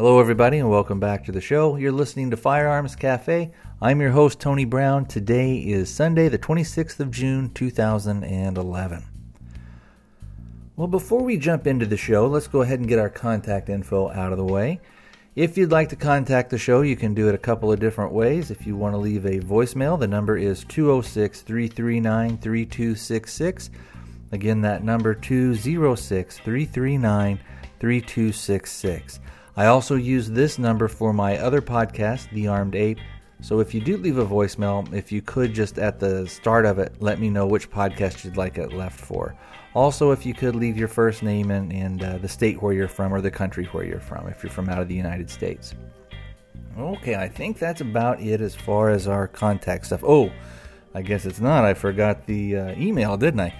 Hello, everybody, and welcome back to the show. You're listening to Firearms Cafe. I'm your host, Tony Brown. Today is Sunday, the 26th of June, 2011. Well, before we jump into the show, let's go ahead and get our contact info out of the way. If you'd like to contact the show, you can do it a couple of different ways. If you want to leave a voicemail, the number is 206 339 3266. Again, that number 206 339 3266. I also use this number for my other podcast, The Armed Ape. So if you do leave a voicemail, if you could just at the start of it let me know which podcast you'd like it left for. Also, if you could leave your first name and, and uh, the state where you're from or the country where you're from, if you're from out of the United States. Okay, I think that's about it as far as our contact stuff. Oh, I guess it's not. I forgot the uh, email, didn't I?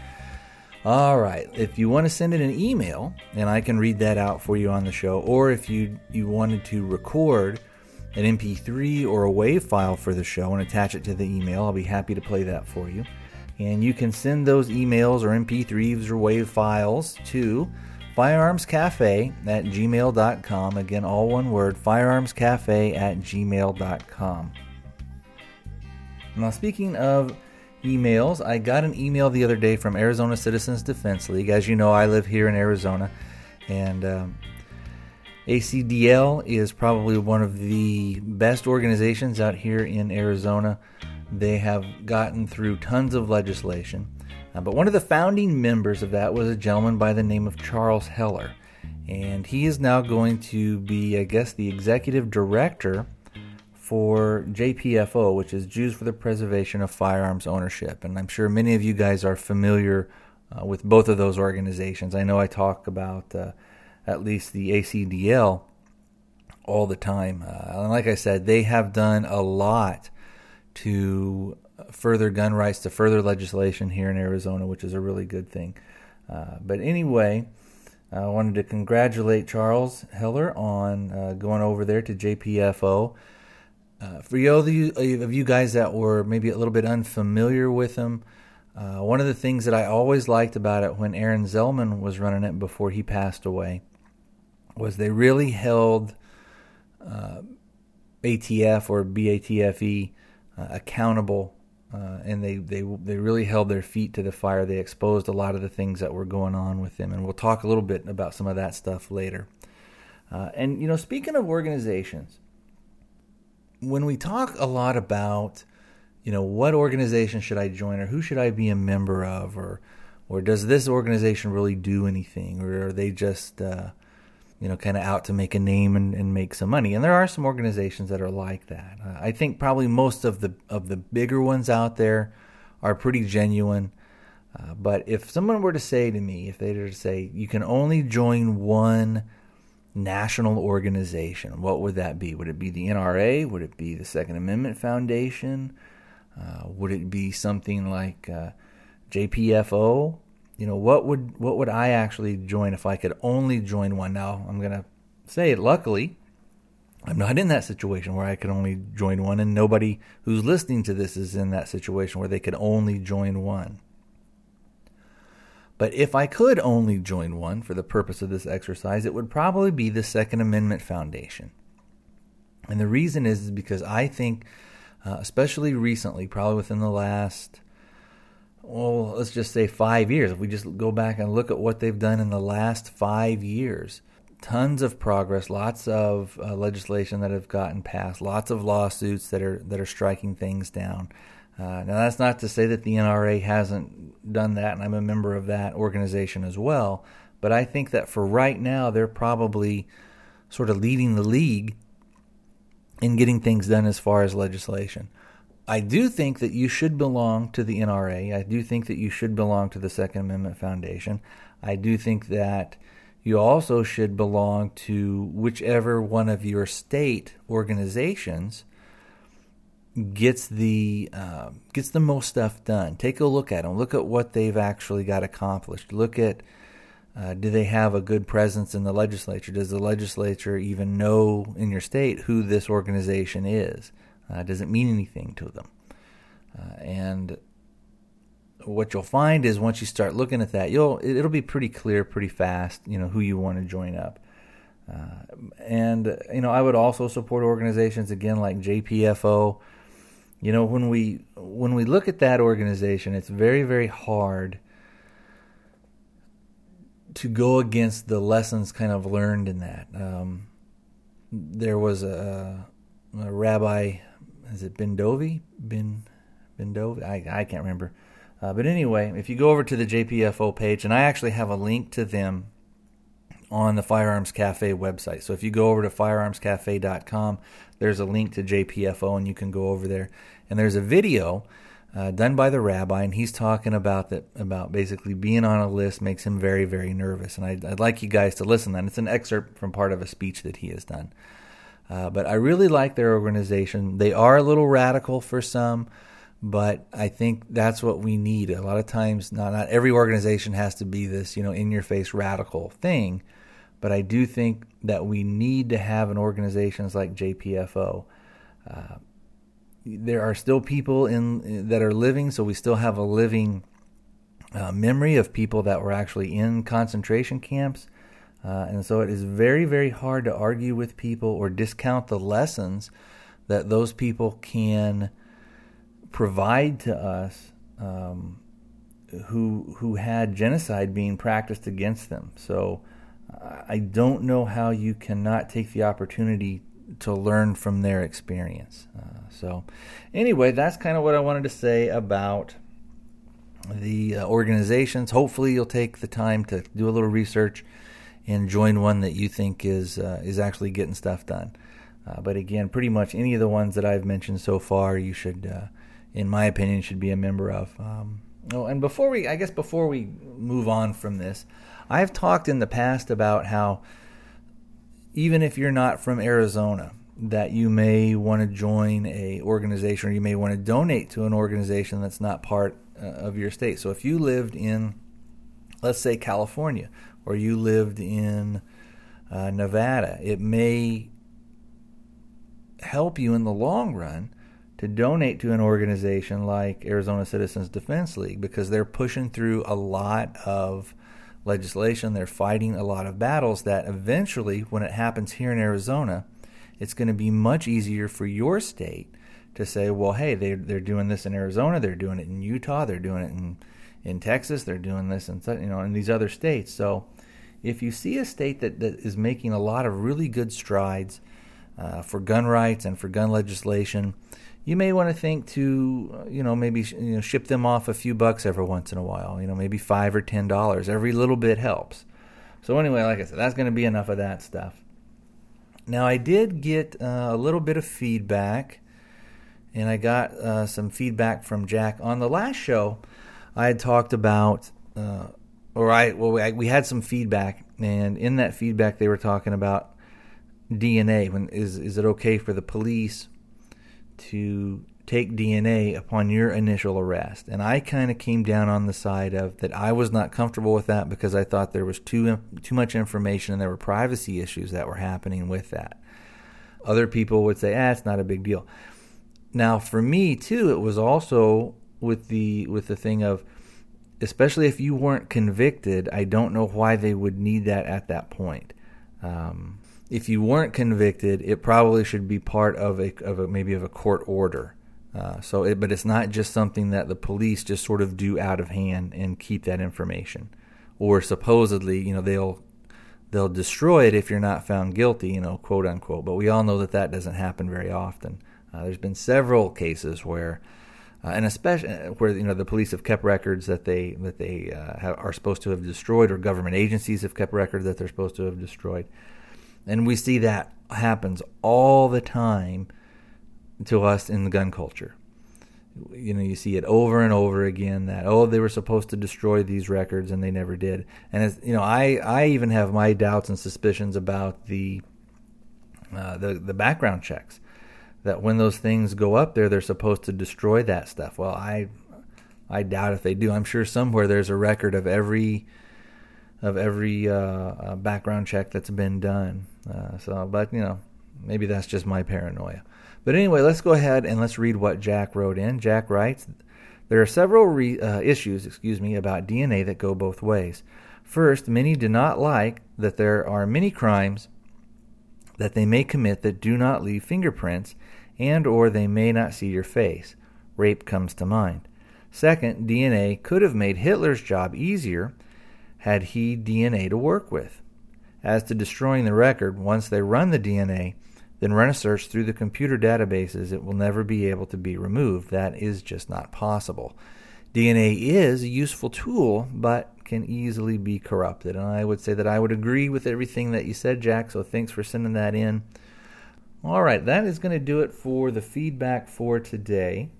All right. If you want to send in an email, and I can read that out for you on the show, or if you you wanted to record an MP3 or a WAV file for the show and attach it to the email, I'll be happy to play that for you. And you can send those emails or MP3s or WAV files to firearmscafe at gmail.com. Again, all one word firearmscafe at gmail.com. Now, speaking of emails. I got an email the other day from Arizona Citizens Defense League. As you know, I live here in Arizona, and um, ACDL is probably one of the best organizations out here in Arizona. They have gotten through tons of legislation. Uh, but one of the founding members of that was a gentleman by the name of Charles Heller. And he is now going to be, I guess, the executive director for JPFO, which is Jews for the Preservation of Firearms Ownership. And I'm sure many of you guys are familiar uh, with both of those organizations. I know I talk about uh, at least the ACDL all the time. Uh, and like I said, they have done a lot to further gun rights, to further legislation here in Arizona, which is a really good thing. Uh, but anyway, I wanted to congratulate Charles Heller on uh, going over there to JPFO. Uh, for you, of you guys that were maybe a little bit unfamiliar with him, uh, one of the things that I always liked about it when Aaron Zelman was running it before he passed away was they really held uh, ATF or BATFE uh, accountable, uh, and they, they they really held their feet to the fire. They exposed a lot of the things that were going on with them, and we'll talk a little bit about some of that stuff later. Uh, and you know, speaking of organizations when we talk a lot about, you know, what organization should I join or who should I be a member of or or does this organization really do anything or are they just uh, you know kind of out to make a name and, and, make some money? And there are some organizations that are like that. Uh, i think probably most of the of the bigger ones out there are pretty genuine. Uh, but if someone were to say to me if they were to say you can only join one national organization, what would that be? Would it be the NRA? Would it be the Second Amendment Foundation? Uh, would it be something like uh, JPFO? You know, what would what would I actually join if I could only join one? Now, I'm gonna say it. Luckily, I'm not in that situation where I could only join one, and nobody who's listening to this is in that situation where they could only join one. But if I could only join one for the purpose of this exercise, it would probably be the Second Amendment Foundation. And the reason is, is because I think, uh, especially recently, probably within the last, well, let's just say five years, if we just go back and look at what they've done in the last five years, tons of progress, lots of uh, legislation that have gotten passed, lots of lawsuits that are that are striking things down. Uh, now, that's not to say that the NRA hasn't done that, and I'm a member of that organization as well. But I think that for right now, they're probably sort of leading the league in getting things done as far as legislation. I do think that you should belong to the NRA. I do think that you should belong to the Second Amendment Foundation. I do think that you also should belong to whichever one of your state organizations gets the uh, gets the most stuff done. Take a look at them. Look at what they've actually got accomplished. Look at uh, do they have a good presence in the legislature? Does the legislature even know in your state who this organization is? Uh, does it mean anything to them? Uh, and what you'll find is once you start looking at that, you'll it'll be pretty clear pretty fast. You know who you want to join up. Uh, and you know, I would also support organizations again like JPFO. You know, when we when we look at that organization, it's very very hard to go against the lessons kind of learned in that. Um, there was a, a rabbi, is it Bendovi? Ben Bendovi? I I can't remember. Uh, but anyway, if you go over to the JPFO page, and I actually have a link to them on the Firearms Cafe website. So if you go over to firearmscafe.com, there's a link to JPFO, and you can go over there. And there's a video uh, done by the rabbi, and he's talking about that about basically being on a list makes him very, very nervous. And I'd, I'd like you guys to listen. And it's an excerpt from part of a speech that he has done. Uh, but I really like their organization. They are a little radical for some, but I think that's what we need. A lot of times, not not every organization has to be this, you know, in your face radical thing. But I do think that we need to have an organizations like JPFO. Uh, there are still people in that are living, so we still have a living uh, memory of people that were actually in concentration camps. Uh, and so it is very, very hard to argue with people or discount the lessons that those people can provide to us um, who who had genocide being practiced against them. So I don't know how you cannot take the opportunity to learn from their experience. Uh, so, anyway, that's kind of what I wanted to say about the uh, organizations. Hopefully, you'll take the time to do a little research and join one that you think is uh, is actually getting stuff done. Uh, but again, pretty much any of the ones that I've mentioned so far, you should, uh, in my opinion, should be a member of. Um, oh, and before we, I guess, before we move on from this, I've talked in the past about how even if you're not from Arizona, that you may want to join a organization or you may want to donate to an organization that's not part uh, of your state. So if you lived in, let's say, California, or you lived in uh, Nevada, it may help you in the long run to donate to an organization like Arizona Citizens Defense League because they're pushing through a lot of legislation. They're fighting a lot of battles that eventually, when it happens here in Arizona, it's going to be much easier for your state to say, well, hey, they're, they're doing this in Arizona, they're doing it in Utah, they're doing it in, in Texas, they're doing this in, you know, in these other states. So if you see a state that, that is making a lot of really good strides uh, for gun rights and for gun legislation, you may want to think to, uh, you know, maybe you know, ship them off a few bucks every once in a while. You know, maybe five or ten dollars. Every little bit helps. So anyway, like I said, that's going to be enough of that stuff. Now I did get uh, a little bit of feedback, and I got uh, some feedback from Jack on the last show. I had talked about, uh, or I well, we, we had some feedback, and in that feedback they were talking about DNA. When is is it okay for the police to take DNA upon your initial arrest. And I kind of came down on the side of that I was not comfortable with that because I thought there was too too much information and there were privacy issues that were happening with that. Other people would say, "Ah, it's not a big deal." Now, for me too, it was also with the with the thing of especially if you weren't convicted, I don't know why they would need that at that point. Um, if you weren't convicted, it probably should be part of a, of a maybe of a court order. Uh, so, it, but it's not just something that the police just sort of do out of hand and keep that information, or supposedly, you know, they'll they'll destroy it if you're not found guilty, you know, quote unquote. But we all know that that doesn't happen very often. Uh, there's been several cases where, uh, and especially uh, where you know the police have kept records that they that they uh, have, are supposed to have destroyed, or government agencies have kept records that they're supposed to have destroyed. And we see that happens all the time to us in the gun culture. You know, you see it over and over again that oh, they were supposed to destroy these records and they never did. And as you know, I I even have my doubts and suspicions about the uh, the the background checks. That when those things go up there, they're supposed to destroy that stuff. Well, I I doubt if they do. I'm sure somewhere there's a record of every of every uh, uh, background check that's been done. Uh, so, but you know, maybe that's just my paranoia. But anyway, let's go ahead and let's read what Jack wrote in. Jack writes, "There are several re- uh, issues, excuse me, about DNA that go both ways. First, many do not like that there are many crimes that they may commit that do not leave fingerprints and or they may not see your face. Rape comes to mind. Second, DNA could have made Hitler's job easier had he DNA to work with. As to destroying the record, once they run the DNA, then run a search through the computer databases, it will never be able to be removed. That is just not possible. DNA is a useful tool, but can easily be corrupted. And I would say that I would agree with everything that you said, Jack, so thanks for sending that in. All right, that is going to do it for the feedback for today.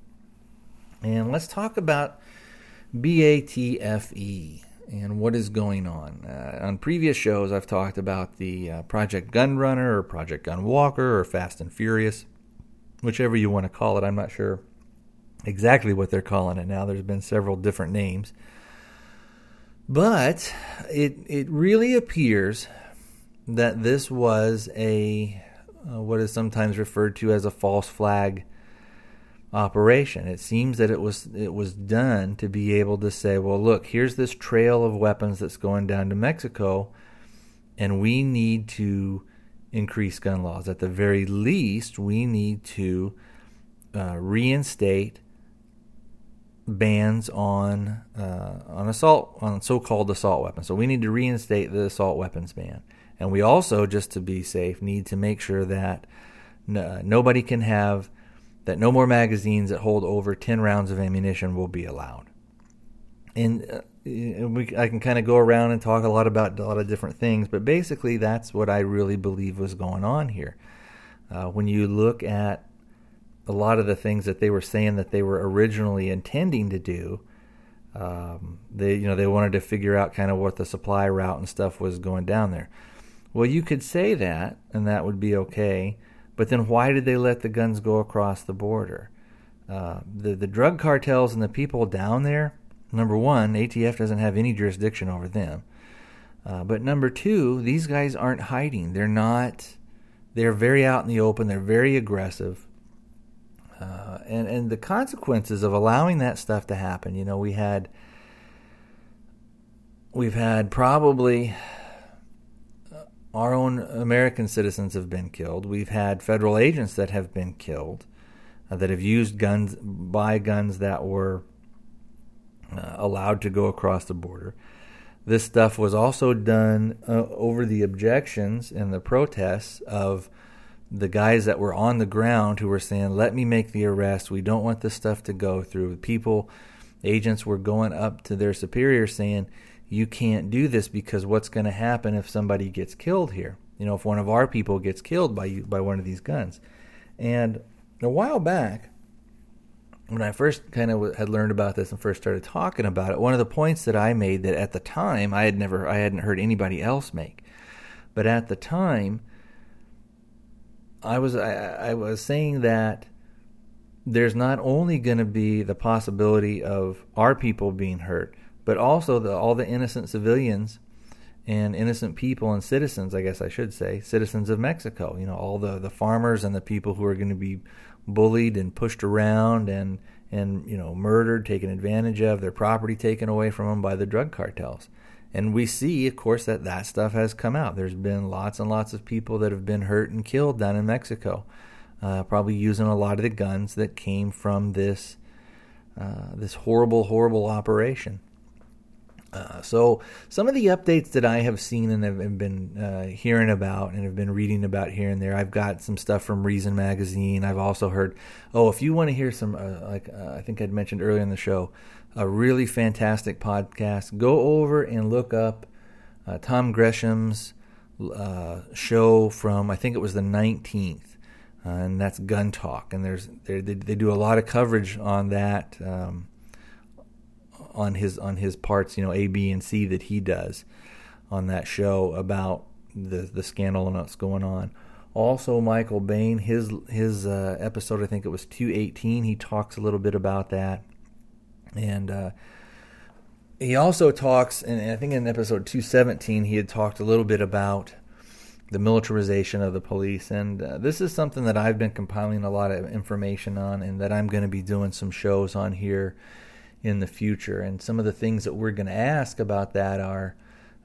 And let's talk about BATFE and what is going on. Uh, on previous shows, I've talked about the uh, Project Gunrunner or Project Gunwalker or Fast and Furious, whichever you want to call it. I'm not sure exactly what they're calling it now. There's been several different names. But it, it really appears that this was a uh, what is sometimes referred to as a false flag operation. It seems that it was it was done to be able to say, well, look, here's this trail of weapons that's going down to Mexico, and we need to increase gun laws. At the very least, we need to uh, reinstate bans on uh, on assault on so-called assault weapons. So we need to reinstate the assault weapons ban. And we also, just to be safe, need to make sure that n- nobody can have that no more magazines that hold over 10 rounds of ammunition will be allowed. And uh, we, I can kind of go around and talk a lot about a lot of different things, but basically that's what I really believe was going on here. Uh, when you look at a lot of the things that they were saying that they were originally intending to do, um, they you know they wanted to figure out kind of what the supply route and stuff was going down there. Well, you could say that, and that would be okay. But then why did they let the guns go across the border? Uh, the the drug cartels and the people down there. Number one, ATF doesn't have any jurisdiction over them. Uh, but number two, these guys aren't hiding. They're not. They're very out in the open. They're very aggressive. Uh, and and the consequences of allowing that stuff to happen. You know, we had. We've had probably our own American citizens have been killed. We've had federal agents that have been killed, uh, that have used guns, buy guns that were uh, allowed to go across the border. This stuff was also done uh, over the objections and the protests of the guys that were on the ground who were saying, "Let me make the arrest. We don't want this stuff to go through." People, agents were going up to their superiors saying, you can't do this because what's going to happen if somebody gets killed here? You know, if one of our people gets killed by you, by one of these guns. And a while back, when I first kind of had learned about this and first started talking about it, one of the points that I made that at the time I had never, I hadn't heard anybody else make, but at the time, I was, I, I was saying that there's not only going to be the possibility of our people being hurt, but also the, all the innocent civilians and innocent people and citizens, I guess I should say, citizens of Mexico. You know, all the, the farmers and the people who are going to be bullied and pushed around and and you know murdered, taken advantage of, their property taken away from them by the drug cartels. And we see, of course, that that stuff has come out. There's been lots and lots of people that have been hurt and killed down in Mexico, uh, probably using a lot of the guns that came from this uh, this horrible, horrible operation. Uh, so some of the updates that I have seen and have been uh, hearing about and have been reading about here and there, I've got some stuff from Reason Magazine. I've also heard, oh, if you want to hear some, uh, like uh, I think I'd mentioned earlier in the show, a really fantastic podcast, go over and look up uh, Tom Gresham's show from I think it was the 19th. and that's Gun Talk, and there's they, they do a lot of coverage on that. Um, on his on his parts, you know, A, B, and C that he does on that show about the the scandal and what's going on. Also, Michael Bane, his his uh, episode, I think it was two eighteen. He talks a little bit about that, and uh, he also talks, and I think in episode two seventeen, he had talked a little bit about the militarization of the police. And uh, this is something that I've been compiling a lot of information on, and that I'm going to be doing some shows on here in the future. And some of the things that we're going to ask about that are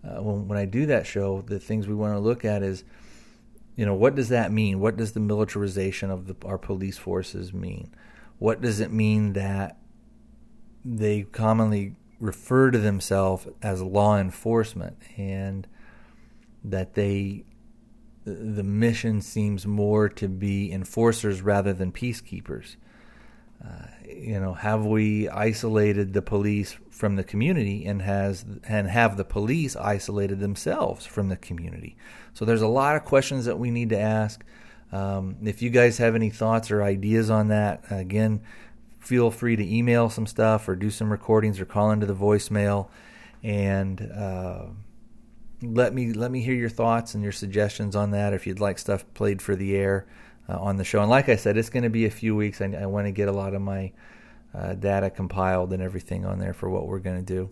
uh, when, when I do that show, the things we want to look at is you know, what does that mean? What does the militarization of the, our police forces mean? What does it mean that they commonly refer to themselves as law enforcement and that they the mission seems more to be enforcers rather than peacekeepers. Uh, you know, have we isolated the police from the community, and has and have the police isolated themselves from the community? So there's a lot of questions that we need to ask. Um, if you guys have any thoughts or ideas on that, again, feel free to email some stuff or do some recordings or call into the voicemail and uh, let me let me hear your thoughts and your suggestions on that. If you'd like stuff played for the air uh, on the show, and like I said, it's going to be a few weeks. I, I want to get a lot of my uh, data compiled and everything on there for what we're going to do.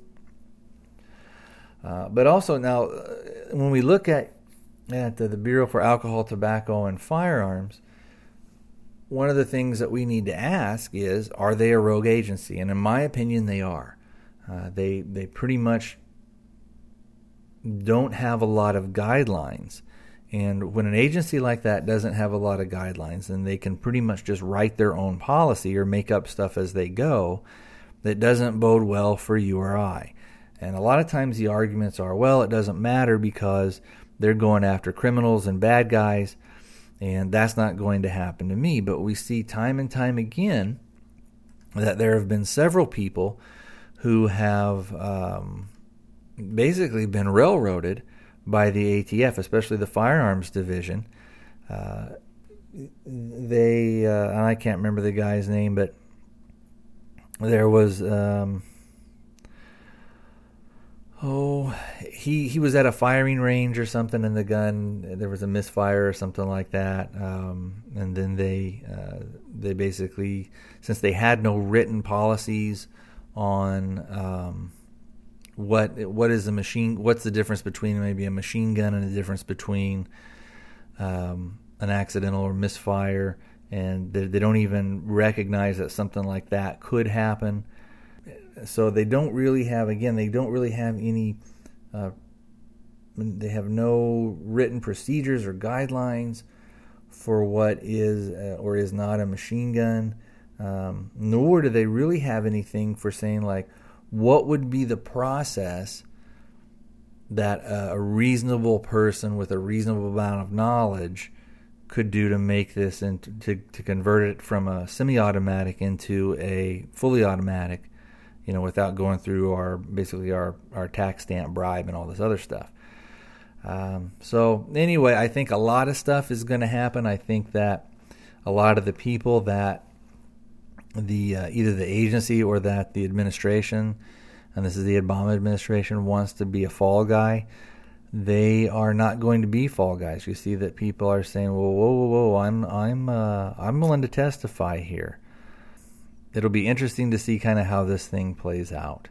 Uh, but also now, uh, when we look at at the, the Bureau for Alcohol, Tobacco, and Firearms, one of the things that we need to ask is are they a rogue agency? And in my opinion, they are. Uh, they, they pretty much don't have a lot of guidelines. And when an agency like that doesn't have a lot of guidelines, then they can pretty much just write their own policy or make up stuff as they go that doesn't bode well for you or I. And a lot of times the arguments are, well, it doesn't matter because they're going after criminals and bad guys and that's not going to happen to me. But we see time and time again that there have been several people who have um, basically been railroaded by the ATF, especially the firearms division. Uh, they, uh, and I can't remember the guy's name, but there was. Um, oh, he he was at a firing range or something, and the gun there was a misfire or something like that. Um, and then they uh, they basically, since they had no written policies on um, what what is a machine, what's the difference between maybe a machine gun and the difference between um, an accidental or misfire, and they, they don't even recognize that something like that could happen. So they don't really have again they don't really have any uh, they have no written procedures or guidelines for what is uh, or is not a machine gun. Um, nor do they really have anything for saying like what would be the process that a reasonable person with a reasonable amount of knowledge could do to make this and to, to convert it from a semi-automatic into a fully automatic you know, without going through our basically our our tax stamp bribe and all this other stuff. Um, so anyway, I think a lot of stuff is going to happen. I think that a lot of the people that the uh, either the agency or that the administration, and this is the Obama administration, wants to be a fall guy. They are not going to be fall guys. You see that people are saying, "Whoa, whoa, whoa, whoa! I'm, I'm, uh, I'm willing to testify here." it'll be interesting to see kind of how this thing plays out.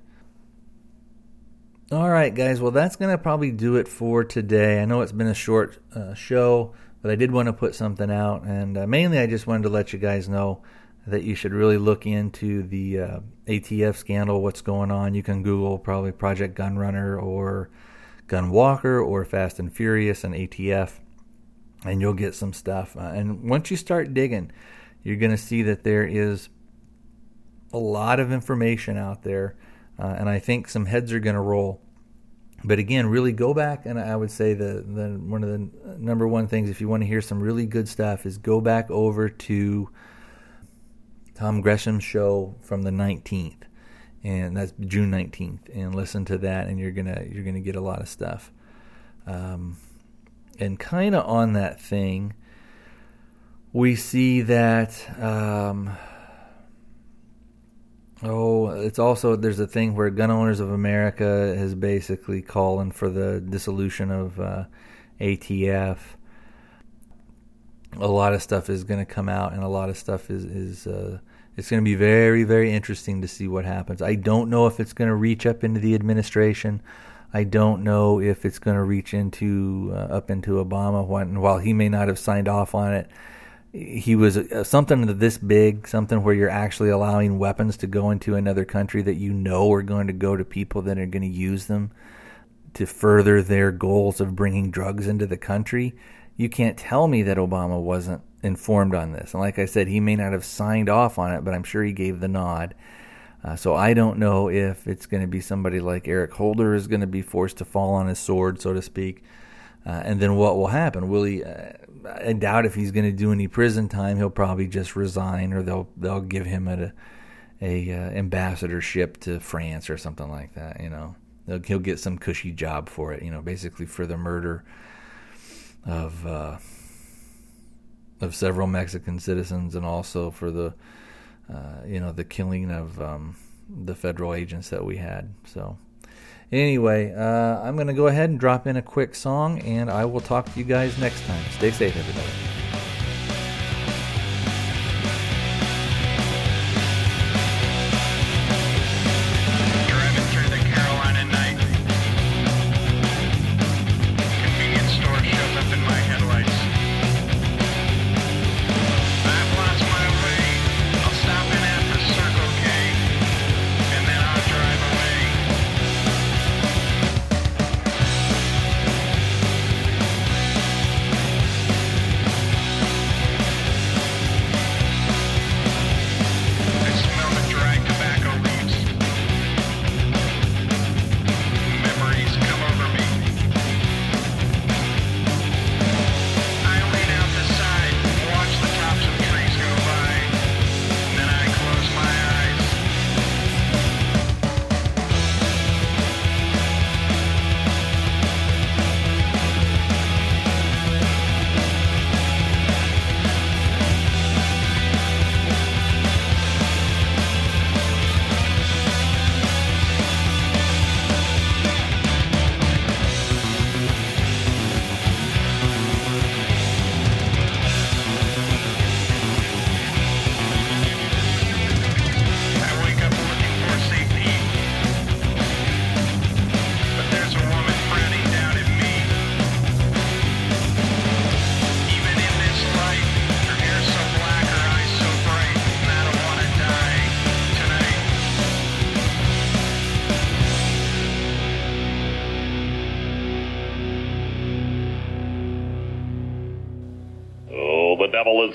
All right, guys. Well, that's going to probably do it for today. I know it's been a short uh, show, but I did want to put something out. And uh, mainly, I just wanted to let you guys know that you should really look into the uh, ATF scandal, what's going on. You can Google probably Project Gunrunner or Gun Walker or Fast and Furious and ATF, and you'll get some stuff. Uh, and once you start digging, you're going to see that there is a lot of information out there, uh, and I think some heads are going to roll. But again, really go back, and I would say the, the one of the number one things if you want to hear some really good stuff is go back over to Tom Gresham's show from the 19th, and that's June 19th, and listen to that, and you're gonna you're gonna get a lot of stuff. Um, and kind of on that thing, we see that. Um, Oh, it's also there's a thing where Gun Owners of America is basically calling for the dissolution of uh, ATF. A lot of stuff is going to come out, and a lot of stuff is is uh, it's going to be very very interesting to see what happens. I don't know if it's going to reach up into the administration. I don't know if it's going to reach into uh, up into Obama. When, while he may not have signed off on it, he was uh, something this big, something where you're actually allowing weapons to go into another country that you know are going to go to people that are going to use them to further their goals of bringing drugs into the country. You can't tell me that Obama wasn't informed on this. And like I said, he may not have signed off on it, but I'm sure he gave the nod. Uh, so I don't know if it's going to be somebody like Eric Holder is going to be forced to fall on his sword, so to speak. Uh, and then what will happen? Will he? Uh, I doubt if he's going to do any prison time. He'll probably just resign, or they'll they'll give him a a uh, ambassadorship to France or something like that. You know, they'll, he'll get some cushy job for it. You know, basically for the murder of uh, of several Mexican citizens, and also for the uh, you know the killing of um, the federal agents that we had. So. Anyway, uh, I'm going to go ahead and drop in a quick song, and I will talk to you guys next time. Stay safe, everybody.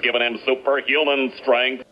Given him superhuman strength.